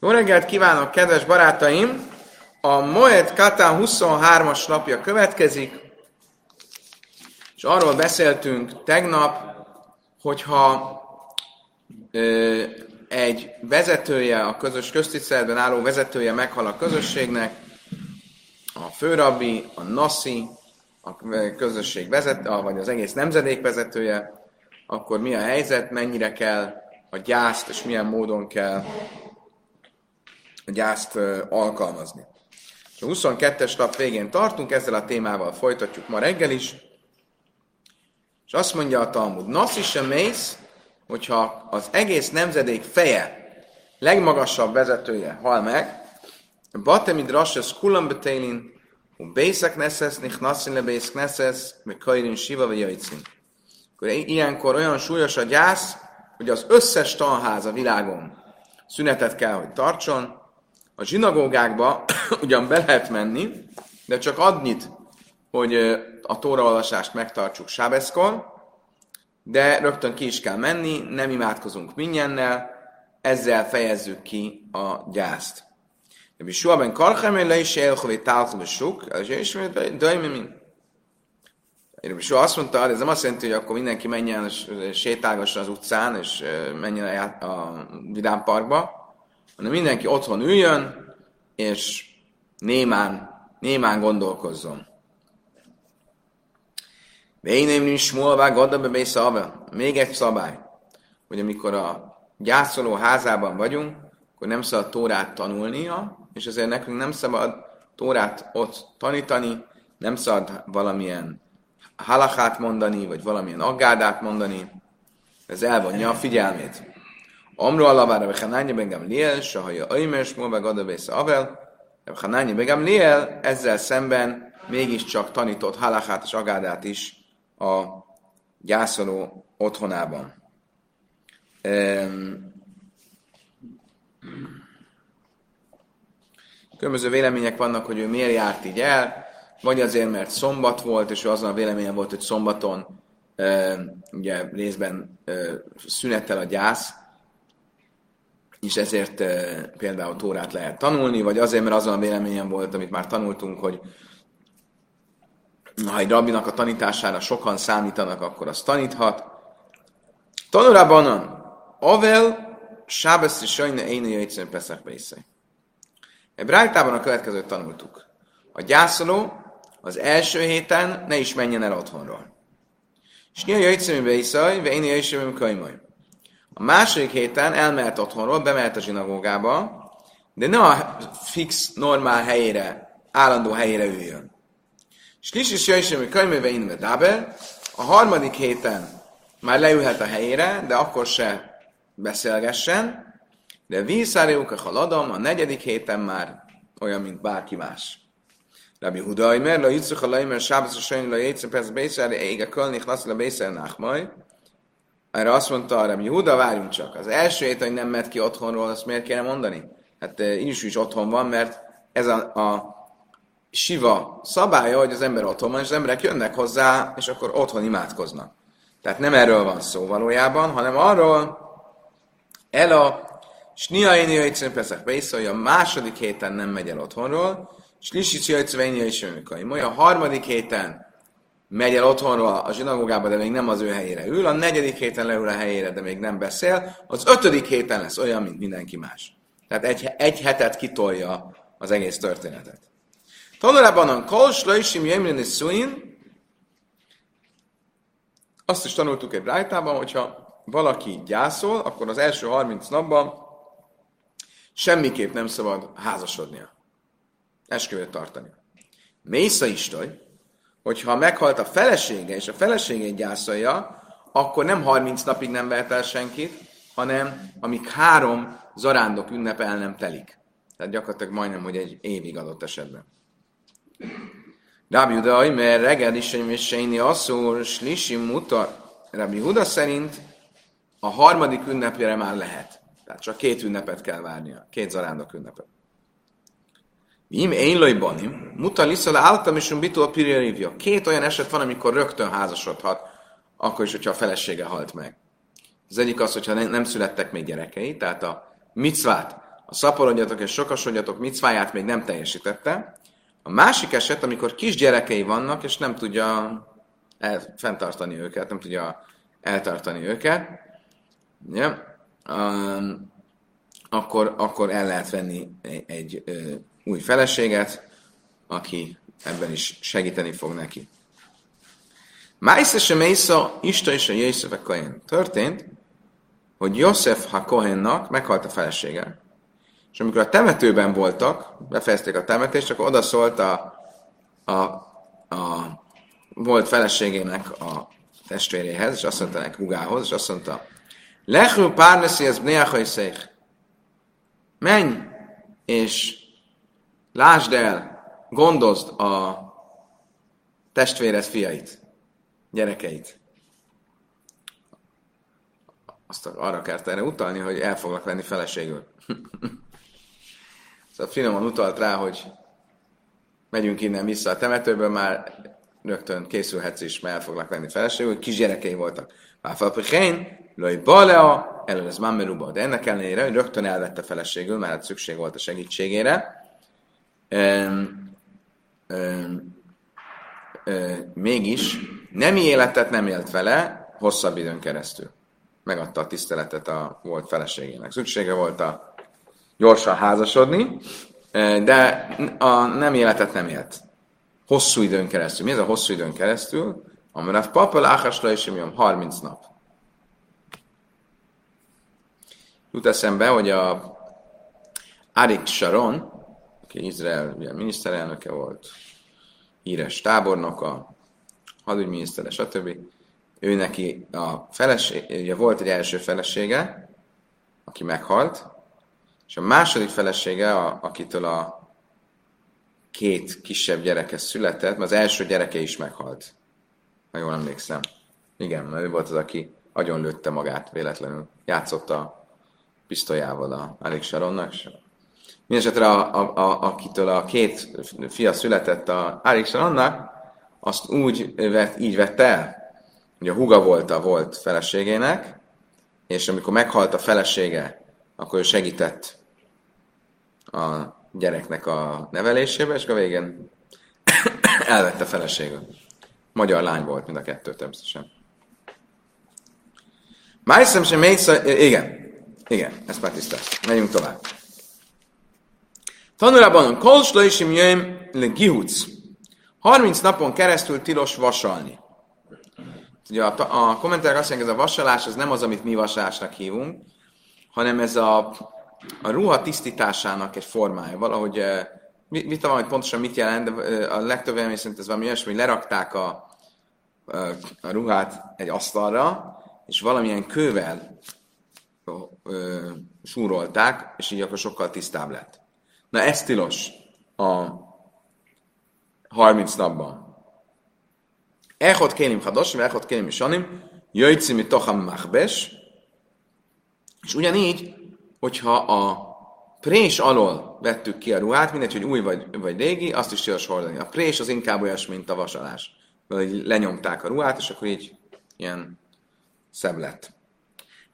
Jó reggelt kívánok, kedves barátaim! A Moed Katán 23-as napja következik, és arról beszéltünk tegnap, hogyha ö, egy vezetője, a közös köztiszteletben álló vezetője meghal a közösségnek, a főrabbi, a naszi, a közösség vezető, vagy az egész nemzedék vezetője, akkor mi a helyzet, mennyire kell a gyászt, és milyen módon kell gyászt alkalmazni. És a 22-es lap végén tartunk, ezzel a témával folytatjuk ma reggel is. És azt mondja a Talmud, Nasz is mész, hogyha az egész nemzedék feje, legmagasabb vezetője hal meg, Batemid Rashes Kulam Betélin, Bészek Neszesz, Nichnaszin le Bészk Neszesz, meg Kairin Siva vagy Jajcin. Ilyenkor olyan súlyos a gyász, hogy az összes tanház a világon szünetet kell, hogy tartson, a zsinagógákba ugyan be lehet menni, de csak adnyit, hogy a tóraolvasást megtartsuk Sábeszkor, de rögtön ki is kell menni, nem imádkozunk mindennél, ezzel fejezzük ki a gyászt. Rabbi Shua ben Karchem le is élhové táltul sok, és dajmi min. Rabbi Shua azt mondta, ez nem azt jelenti, hogy akkor mindenki menjen sétálgasson az utcán, és menjen a vidám parkba, hanem mindenki otthon üljön, és némán, némán gondolkozzon. Véném is be Még egy szabály, hogy amikor a gyászoló házában vagyunk, akkor nem szabad Tórát tanulnia, és ezért nekünk nem szabad Tórát ott tanítani, nem szabad valamilyen halachát mondani, vagy valamilyen aggádát mondani, ez elvonja a figyelmét. Amru alavára, vagy Hanányi begem Liel, sahaja Aimer, Smolva Gadabész Avel, Hanányi begem Liel, ezzel szemben mégiscsak tanított halachát és agádát is a gyászoló otthonában. Különböző vélemények vannak, hogy ő miért járt így el, vagy azért, mert szombat volt, és ő azon a véleményen volt, hogy szombaton ugye részben szünettel a gyász, és ezért e, például Tórát lehet tanulni, vagy azért, mert azon a véleményem volt, amit már tanultunk, hogy ha egy rabbinak a tanítására sokan számítanak, akkor azt taníthat. Tanulában Avel, Sábesz és Sajna Éne Jöjtszön Peszek Bészej. Ebrájtában a következőt tanultuk. A gyászoló az első héten ne is menjen el otthonról. És nyilván Jöjtszön Bészej, ve Jöjtszön Könyvöny. A második héten elmehet otthonról, bemehet a zsinagógába, de ne a fix, normál helyére, állandó helyére üljön. És kis is jöjjön, hogy könyvébe inve daber, a harmadik héten már leülhet a helyére, de akkor se beszélgessen, de vízszáriuk a haladom, a negyedik héten már olyan, mint bárki más. Rabbi Huda, mert la jutszuk a laimer, sábasz a sajnyi la jétszem, persze bészár, ége kölnik, lasz a bészár nachmaj, erre azt mondta hogy Huda, várjunk csak. Az első hét, hogy nem mehet ki otthonról, azt miért kéne mondani? Hát eh, is, is otthon van, mert ez a, a siva szabálya, hogy az ember otthon van, és az emberek jönnek hozzá, és akkor otthon imádkoznak. Tehát nem erről van szó valójában, hanem arról, el a Snia én jöjjön Peszach hogy a második héten nem megy el otthonról, és Lisic jöjjön is a harmadik héten megy el otthonról a zsinagógába, de még nem az ő helyére ül, a negyedik héten leül a helyére, de még nem beszél, az ötödik héten lesz olyan, mint mindenki más. Tehát egy, egy hetet kitolja az egész történetet. Tanulában a Kol Slöjsim Jemrin és Suin, azt is tanultuk egy rájtában, hogyha valaki gyászol, akkor az első 30 napban semmiképp nem szabad házasodnia. Esküvőt tartani. Mésza Istaj, hogyha meghalt a felesége, és a feleségét gyászolja, akkor nem 30 napig nem vehet el senkit, hanem amíg három zarándok ünnep el nem telik. Tehát gyakorlatilag majdnem, hogy egy évig adott esetben. Rabbi Huda, mert reggel is, hogy Séni asszúr, Slisi muta. Rabbi Huda szerint a harmadik ünnepére már lehet. Tehát csak két ünnepet kell várnia, két zarándok ünnepet. Im én lojbanim, muta liszala áltam és bitu a pirjarívja. Két olyan eset van, amikor rögtön házasodhat, akkor is, hogyha a felesége halt meg. Az egyik az, hogyha nem születtek még gyerekei, tehát a micvát a szaporodjatok és sokasodjatok micváját még nem teljesítette. A másik eset, amikor kisgyerekei vannak, és nem tudja el, fenntartani őket, nem tudja eltartani őket, ja, um, akkor, akkor el lehet venni egy, egy ö, új feleséget, aki ebben is segíteni fog neki. Májsze sem Mésza, Ista és a Jézsef a Kohen. Történt, hogy József ha Kohennak meghalt a felesége, és amikor a temetőben voltak, befejezték a temetést, akkor odaszólt a, a, a volt feleségének a testvéréhez, és azt mondta neki hugához, és azt mondta, Lechru párneszi ez bnéachajszék. Menj, és lásd el, gondozd a testvéred fiait, gyerekeit. Azt arra kellett erre utalni, hogy el foglak venni feleségül. szóval finoman utalt rá, hogy megyünk innen vissza a temetőből, már rögtön készülhetsz is, mert el foglak venni feleségül, kisgyerekei voltak. Már felpökhén, lőj balea, elő ez mammeruba. De ennek ellenére, hogy rögtön elvette feleségül, mert szükség volt a segítségére. Um, um, um, mégis nemi életet nem élt vele hosszabb időn keresztül. Megadta a tiszteletet a volt feleségének. Szüksége volt a gyorsan házasodni, de a nem életet nem élt. Hosszú időn keresztül. Mi ez a hosszú időn keresztül? Amire a papa láhásra is 30 nap. Jut eszembe, hogy a Arik Sharon, aki Izrael ugye, miniszterelnöke volt, híres tábornoka, hadügyminisztere, stb. Ő neki a felesége, volt egy első felesége, aki meghalt, és a második felesége, a, akitől a két kisebb gyereke született, mert az első gyereke is meghalt. Ha jól emlékszem. Igen, mert ő volt az, aki agyon lőtte magát véletlenül. Játszotta a pisztolyával a Alex Sharonnak. Mindenesetre, a, a, a, akitől a két fia született a Alex Sharonnak, azt úgy vett, így vette el, hogy a huga volt a volt feleségének, és amikor meghalt a felesége, akkor ő segített a gyereknek a nevelésébe, és a végén elvette feleségül. Magyar lány volt mind a kettő természetesen. Májszem sem még igen, igen, ezt már tisztáz. Megyünk tovább. Tanulában kolsla is jöjjön le gihuc. 30 napon keresztül tilos vasalni. Ugye a, a kommentárok azt mondják, ez a vasalás az nem az, amit mi vasalásnak hívunk, hanem ez a, a ruha tisztításának egy formája. Valahogy vita van, hogy pontosan mit jelent, de a legtöbb vélemény szerint ez valami olyasmi, hogy lerakták a, a, a ruhát egy asztalra, és valamilyen kővel ö, súrolták, és így akkor sokkal tisztább lett. Na ez tilos a 30 napban. Echot kélim hadosim, echot kélim sanim, jöjjtsi mi toham machbes, és ugyanígy, hogyha a prés alól vettük ki a ruhát, mindegy, hogy új vagy, vagy régi, azt is tilos hordani. A prés az inkább olyas, mint a vasalás. Vagy lenyomták a ruhát, és akkor így ilyen szebb lett.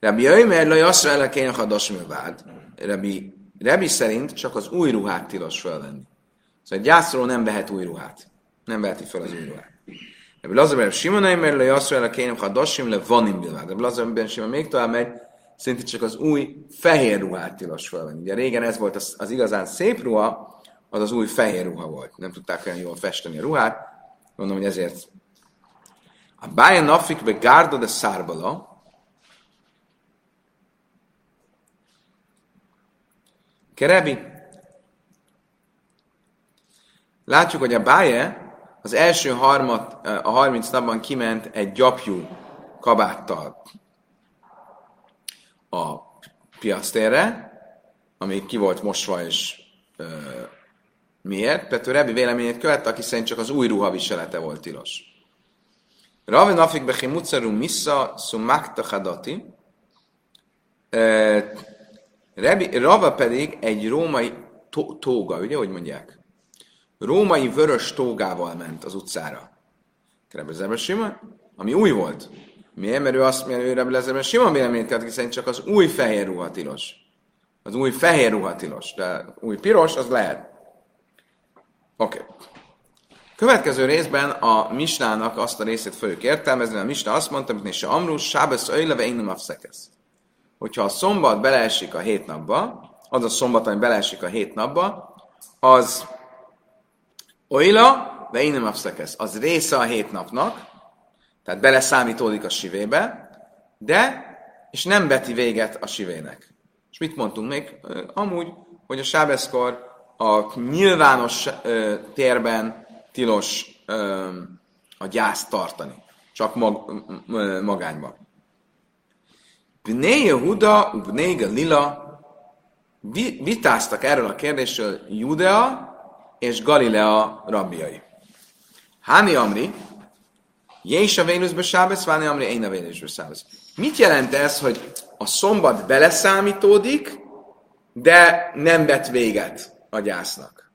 Rabbi Ömer le azt vele kéne hadas vád. Rabbi, Rabbi szerint csak az új ruhát tilos felvenni. Szóval egy gyászoló nem vehet új ruhát. Nem veheti fel az új ruhát. Rabbi Lazar ben Simon Ömer le azt vele kéne hadasim le vanim bilvád. Rabbi Lazar ben Simon még tovább megy, szinte csak az új fehér ruhát tilos felvenni. Ugye régen ez volt az, az igazán szép ruha, az az új fehér ruha volt. Nem tudták olyan jól festeni a ruhát. Mondom, hogy ezért a Bayern Nafik be Gardo de Szárbala, Kerebi. Látjuk, hogy a Báje az első harmat, a 30 napban kiment egy gyapjú kabáttal a piactérre, ami ki volt mosva, és ö, miért? Pető Rebi véleményét követte, aki szerint csak az új ruha viselete volt tilos. Ravi nafik bechi mucaru missa sumakta hadati. Rebi, Rava pedig egy római tó, tóga, ugye, hogy mondják? Római vörös tógával ment az utcára. Rebbe Simon, ami új volt. Miért? Mert ő azt mondja, hogy Rebbe Simon véleményét kellett, szerint csak az új fehér ruha tilos. Az új fehér ruha tilos, de új piros, az lehet. Oké. Okay. Következő részben a Misnának azt a részét fogjuk értelmezni, a Misna azt mondta, hogy se Amrus, Sábesz, Öjleve, én nem Hogyha a szombat beleesik a hét napba, az a szombat, ami beleesik a hét napba, az Oila, ve én nem az része a hét napnak, tehát beleszámítódik a sivébe, de, és nem veti véget a sivének. És mit mondtunk még? Amúgy, hogy a sábeszkor a nyilvános ö, térben tilos ö, a gyászt tartani. Csak mag, magányban. Bnei Yehuda, Bnei Galila vitáztak erről a kérdésről Judea és Galilea rabbiai. Háni Amri, Jés a Vénuszbe sábesz, Váni Amri, én a Vénuszbe sábesz. Mit jelent ez, hogy a szombat beleszámítódik, de nem vet véget a gyásznak?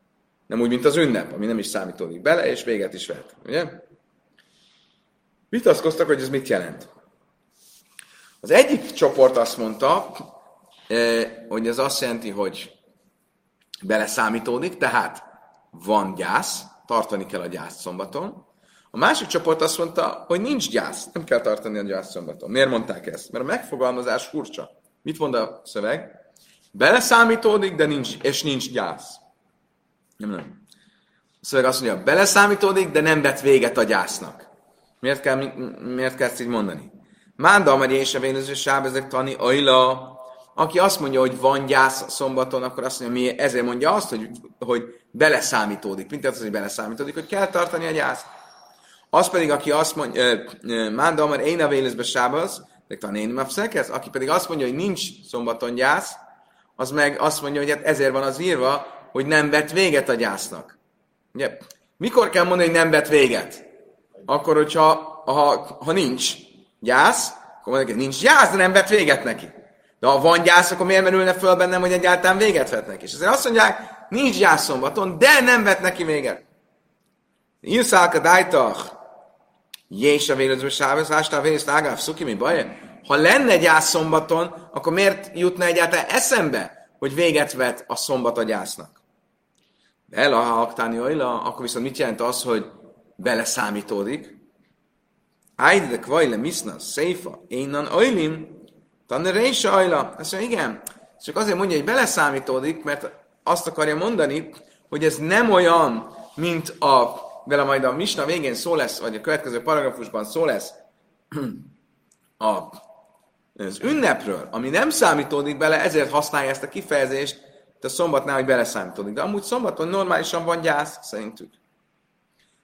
Nem úgy, mint az ünnep, ami nem is számítódik bele, és véget is vet. Ugye? Vitaszkoztak, hogy ez mit jelent. Az egyik csoport azt mondta, hogy ez azt jelenti, hogy beleszámítódik, tehát van gyász, tartani kell a gyász szombaton. A másik csoport azt mondta, hogy nincs gyász, nem kell tartani a gyász szombaton. Miért mondták ezt? Mert a megfogalmazás furcsa. Mit mond a szöveg? Beleszámítódik, de nincs, és nincs gyász. Nem, nem. A szöveg azt mondja, beleszámítódik, de nem vet véget a gyásznak. Miért kell, miért kell ezt így mondani? Mánda, amely és a vénöző tani, ajla, aki azt mondja, hogy van gyász szombaton, akkor azt mondja, mi ezért mondja azt, hogy, hogy beleszámítódik. Mint az, hogy beleszámítódik, hogy kell tartani a gyászt. Az pedig, aki azt mondja, Mánda Amar én a vélészbe sábaz, de talán én ez, aki pedig azt mondja, hogy nincs szombaton gyász, az meg azt mondja, hogy hát ezért van az írva, hogy nem vett véget a gyásznak. Ugye, mikor kell mondani, hogy nem vett véget? Akkor, hogyha ha, ha nincs gyász, akkor mondjuk, hogy nincs gyász, de nem vett véget neki. De ha van gyász, akkor miért merülne föl bennem, hogy egyáltalán véget vet neki? És azért azt mondják, nincs gyász szombaton, de nem vet neki véget. Írszálka dájtach, Jés a vélőző sávesz, ástál vész, ágáv, szuki, mi baj? Ha lenne gyász szombaton, akkor miért jutna egyáltalán eszembe, hogy véget vet a szombat a gyásznak? De ha aktáni olyla, akkor viszont mit jelent az, hogy beleszámítódik? Ájde de kvajle miszna, széfa, énnan ojlim, Tannerei sajla. Azt mondja, igen. Csak azért mondja, hogy beleszámítódik, mert azt akarja mondani, hogy ez nem olyan, mint a, vele majd a misna végén szó lesz, vagy a következő paragrafusban szó lesz a, az ünnepről, ami nem számítódik bele, ezért használja ezt a kifejezést, a szombatnál, hogy beleszámítódik. De amúgy szombaton normálisan van gyász, szerintük.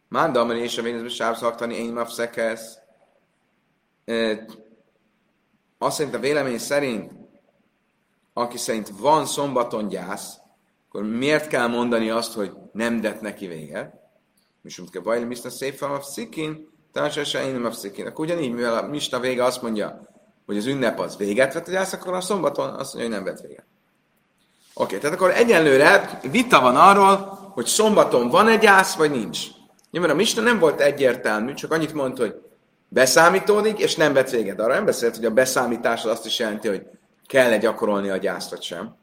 Mánda, amely és a vénzbe sávszaktani, én mapszekesz azt szerint a vélemény szerint, aki szerint van szombaton gyász, akkor miért kell mondani azt, hogy nem dett neki véget? És úgy kell bajli, misna szép a szikin, én nem a szikin. Akkor ugyanígy, mivel a misna vége azt mondja, hogy az ünnep az véget vett a gyász, akkor a szombaton azt mondja, hogy nem vett véget. Oké, tehát akkor egyenlőre vita van arról, hogy szombaton van egy gyász, vagy nincs. Nyilván a misna nem volt egyértelmű, csak annyit mondta, hogy beszámítódik, és nem vett véget. Arra nem beszélt, hogy a beszámítás az azt is jelenti, hogy kell-e gyakorolni a gyászt, vagy sem.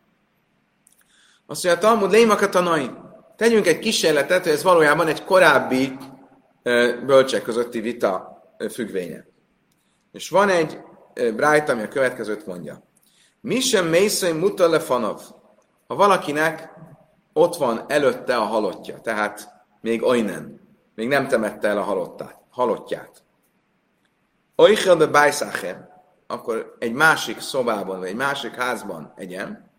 Azt mondja, a Talmud lémaka tanai. Tegyünk egy kísérletet, hogy ez valójában egy korábbi bölcsek közötti vita függvénye. És van egy brájt, ami a következőt mondja. Mi sem mészai mutalefanov. Ha valakinek ott van előtte a halottja, tehát még oinen, még nem temette el a halottát, halottját. Oichel be bájszácher, akkor egy másik szobában, vagy egy másik házban egyen.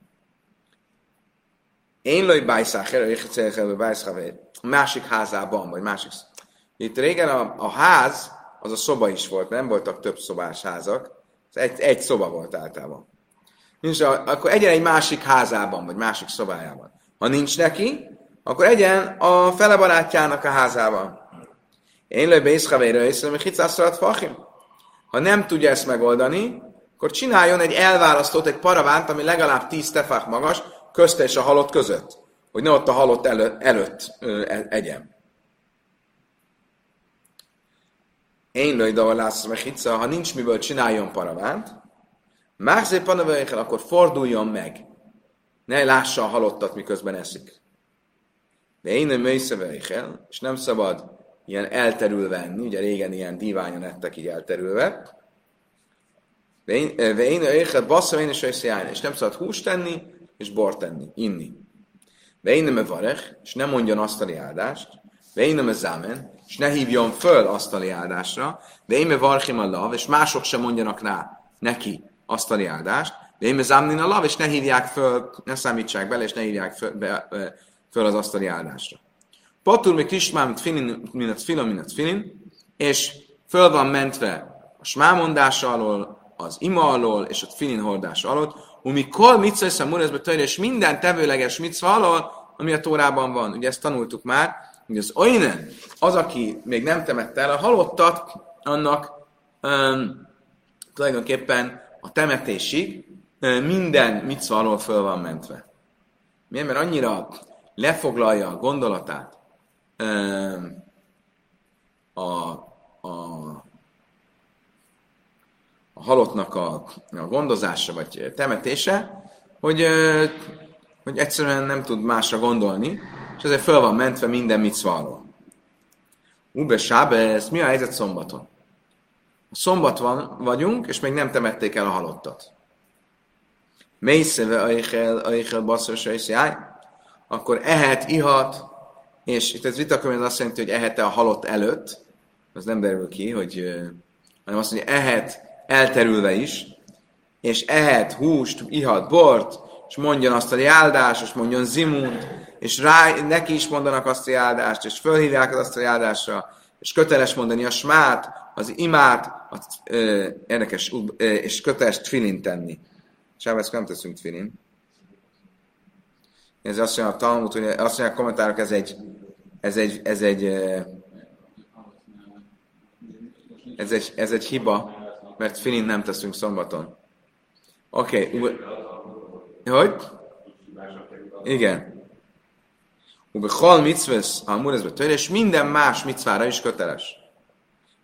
Én lőj bájszácher, oichel be bájszácher, másik házában, vagy másik... Itt régen a, a ház, az a szoba is volt, nem voltak több szobás házak, egy, egy szoba volt általában. Nincs, akkor egyen egy másik házában, vagy másik szobájában. Ha nincs neki, akkor egyen a fele barátjának a házában. Én lőj be észrevéről, észre, hogy hicásztalat fachim. Ha nem tudja ezt megoldani, akkor csináljon egy elválasztót, egy paravánt, ami legalább 10 tefák magas, közte és a halott között. Hogy ne ott a halott elő, előtt ö, e, egyen. Én lőj lász mechica, ha nincs miből csináljon paravánt, Márzé panavőjékel, akkor forduljon meg. ne lássa a halottat, miközben eszik. De én nem el, és nem szabad ilyen elterülve enni, ugye régen ilyen diványon ettek így elterülve. De én éjjel basszom én is és nem szabad húst tenni, és bort tenni, inni. De én nem varech, és nem mondjon asztali áldást, de én nem zámen, és ne hívjon föl asztali áldásra, de én varchim a lav, és mások sem mondjanak rá neki asztali áldást, de én zámnin a lav, és ne hívják föl, ne számítsák bele, és ne hívják föl, be, föl az asztali áldásra. Patur még kismám, filin, mint filin, mint filin, és föl van mentve a smámondása alól, az ima alól, és a filin hordása alól, umi kol mitzvah és a és minden tevőleges mitzva alól, ami a Tórában van. Ugye ezt tanultuk már, hogy az olyan, az, aki még nem temette el a halottat, annak um, tulajdonképpen a temetésig minden mitzva alól föl van mentve. Miért? Mert annyira lefoglalja a gondolatát a, a, a halottnak a, a gondozása vagy temetése, hogy, hogy egyszerűen nem tud másra gondolni, és ezért föl van mentve minden mitzva alól. Ube ez mi a helyzet szombaton? A szombat van, vagyunk, és még nem temették el a halottat. Mészeve aichel, aichel basszos, akkor ehet, ihat, és itt ez vitakönyv azt jelenti, hogy ehette a halott előtt, az nem derül ki, hogy, hanem azt mondja, ehet elterülve is, és ehet húst, ihat bort, és mondjon azt a áldást, és mondjon zimunt, és rá, neki is mondanak azt a áldást, és fölhívják azt a áldásra, és köteles mondani a smát, az imát, az, ö, érdekes, ö, és köteles tfilin tenni. Sávesz, nem teszünk tfilin. Ez azt mondja a Talmud, hogy azt mondja a kommentárok, ez egy, ez egy, ez egy, ez egy, ez egy hiba, mert filin nem teszünk szombaton. Oké, okay. hogy? Igen. Ubechal mitzvesz, a murezbe törés, és minden más mitzvára is köteles.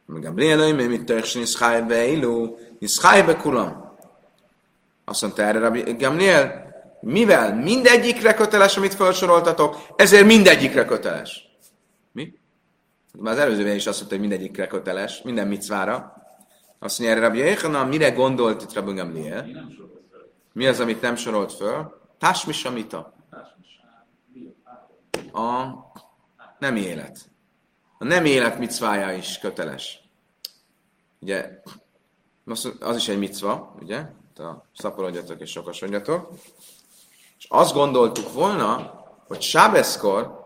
Még a blénai, mert mit törés, niszkáj be illó, niszkáj be kulam. Azt mondta erre Rabbi Gamliel, mivel mindegyikre köteles, amit felsoroltatok, ezért mindegyikre köteles. Mi? Már az előzőben is azt mondta, hogy mindegyikre köteles, minden micvára. Azt mondja erre Rabbi Jechana, mire gondolt itt Rabbi Gamliel? Mi az, amit nem sorolt föl? Tásmisamita a nem élet. A nem élet micvája is köteles. Ugye, az is egy micva, ugye? A szaporodjatok és sokasodjatok. És azt gondoltuk volna, hogy Sábeszkor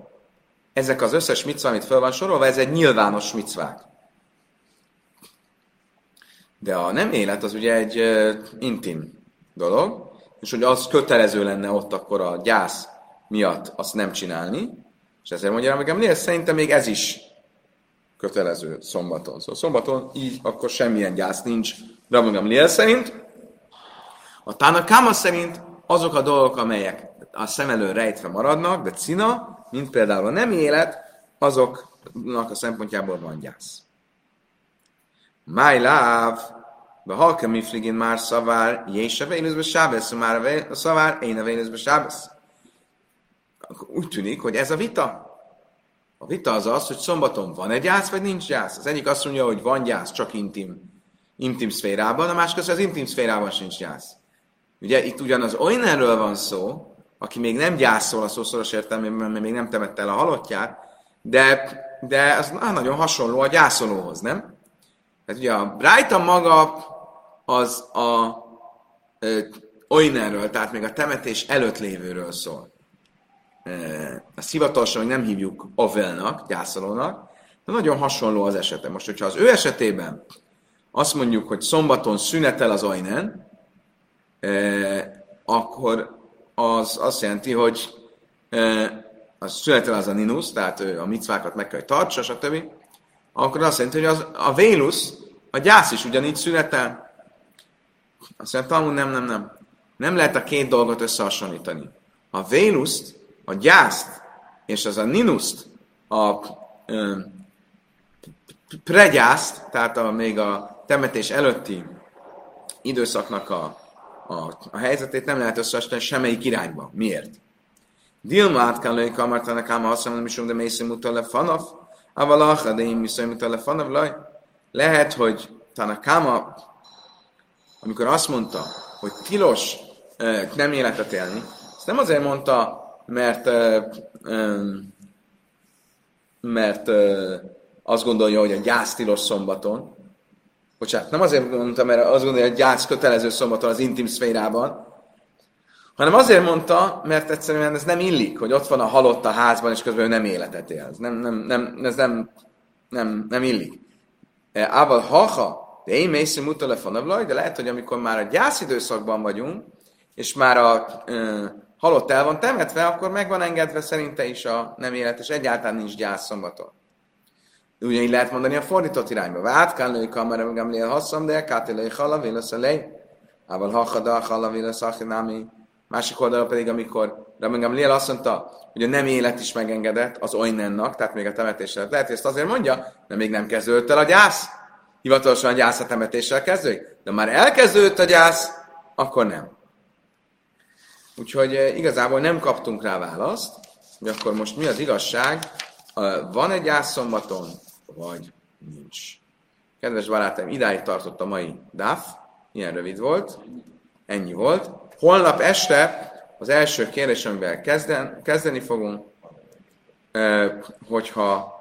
ezek az összes micva, amit fel van sorolva, ez egy nyilvános micvák. De a nem élet az ugye egy uh, intim dolog, és hogy az kötelező lenne ott akkor a gyász miatt azt nem csinálni, és ezért mondja nekem, nézd, szerintem még ez is kötelező szombaton. Szóval szombaton így akkor semmilyen gyász nincs Rabbi Gamliel szerint. A Tanakama szerint azok a dolgok, amelyek a szem elől rejtve maradnak, de cina, mint például a nem élet, azoknak a szempontjából van gyász. My love, be halka mifligin már szavár, jése vénuszbe sábesz, már a szavár, én a vénuszbe sábesz úgy tűnik, hogy ez a vita. A vita az az, hogy szombaton van egy gyász, vagy nincs gyász. Az egyik azt mondja, hogy van gyász, csak intim, intim szférában, a másik az, hogy az intim szférában sincs gyász. Ugye itt ugyanaz olyanról van szó, aki még nem gyászol a szószoros értelmében, mert még nem temette el a halottját, de, de az nagyon hasonló a gyászolóhoz, nem? Tehát ugye a Brighton maga az a Oinerről, tehát még a temetés előtt lévőről szól ezt hivatalosan nem hívjuk Avelnak, gyászolónak, de nagyon hasonló az esete. Most, hogyha az ő esetében azt mondjuk, hogy szombaton szünetel az ajnen, akkor az azt jelenti, hogy az szünetel az a ninus, tehát ő a micvákat meg kell, hogy tartsa, stb. Akkor azt jelenti, hogy az, a Vénusz, a gyász is ugyanígy szünetel. Azt mondja, Talmud nem, nem, nem. Nem lehet a két dolgot összehasonlítani. A Vénuszt a gyászt és az a ninuszt, a ö, pregyászt, tehát a, még a temetés előtti időszaknak a, a, a helyzetét nem lehet összehasonlítani semmelyik irányba. Miért? Dilma átkállói kamartának ám azt mondom, hogy de mészim utale fanaf, avalacha, de én miszem utale fanaf, laj. Lehet, hogy Tanakáma, amikor azt mondta, hogy tilos nem életet élni, ezt nem azért mondta, mert mert azt gondolja, hogy a gyász tilos szombaton, bocsánat, nem azért mondta, mert azt gondolja, hogy gyász kötelező szombaton az intim szférában, hanem azért mondta, mert egyszerűen ez nem illik, hogy ott van a halott a házban, és közben ő nem életet él. Ez nem, nem, nem, ez nem, nem, nem illik. Ával haha, de én mészim utalefonavlaj, de lehet, hogy amikor már a gyász időszakban vagyunk, és már a ö, halott el van temetve, akkor meg van engedve szerinte is a nem élet, és egyáltalán nincs gyász szombaton. Ugyanígy lehet mondani a fordított irányba. Vát kell női kamera, meg amlél hasszam, de kátilai hala, vélasz a lej. Ával hachada, hala, vélasz achinámi. Másik oldalon pedig, amikor Rabbi Gamliel azt mondta, hogy a nem élet is megengedett az oinennak, tehát még a temetéssel. Lehet, hogy ezt azért mondja, mert még nem kezdődött el a gyász. Hivatalosan a gyász a temetéssel kezdődik. De már elkezdődött a gyász, akkor nem. Úgyhogy eh, igazából nem kaptunk rá választ, hogy akkor most mi az igazság, van egy gyászszombaton, vagy nincs. Kedves barátaim, idáig tartott a mai DAF, ilyen rövid volt, ennyi volt. Holnap este az első kérdés, amivel kezden, kezdeni fogunk, hogyha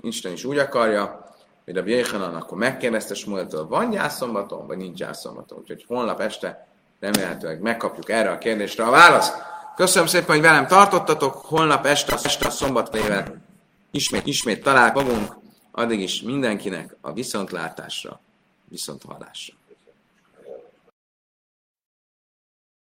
Isten is úgy akarja, hogy a Bjéhanan akkor megkérdezte Smueltől, van gyászombaton, vagy nincs gyászombaton. Úgyhogy holnap este remélhetőleg megkapjuk erre a kérdésre a választ. Köszönöm szépen, hogy velem tartottatok. Holnap este, este a szombatlével ismét, ismét találkozunk. Addig is mindenkinek a viszontlátásra, viszonthallásra.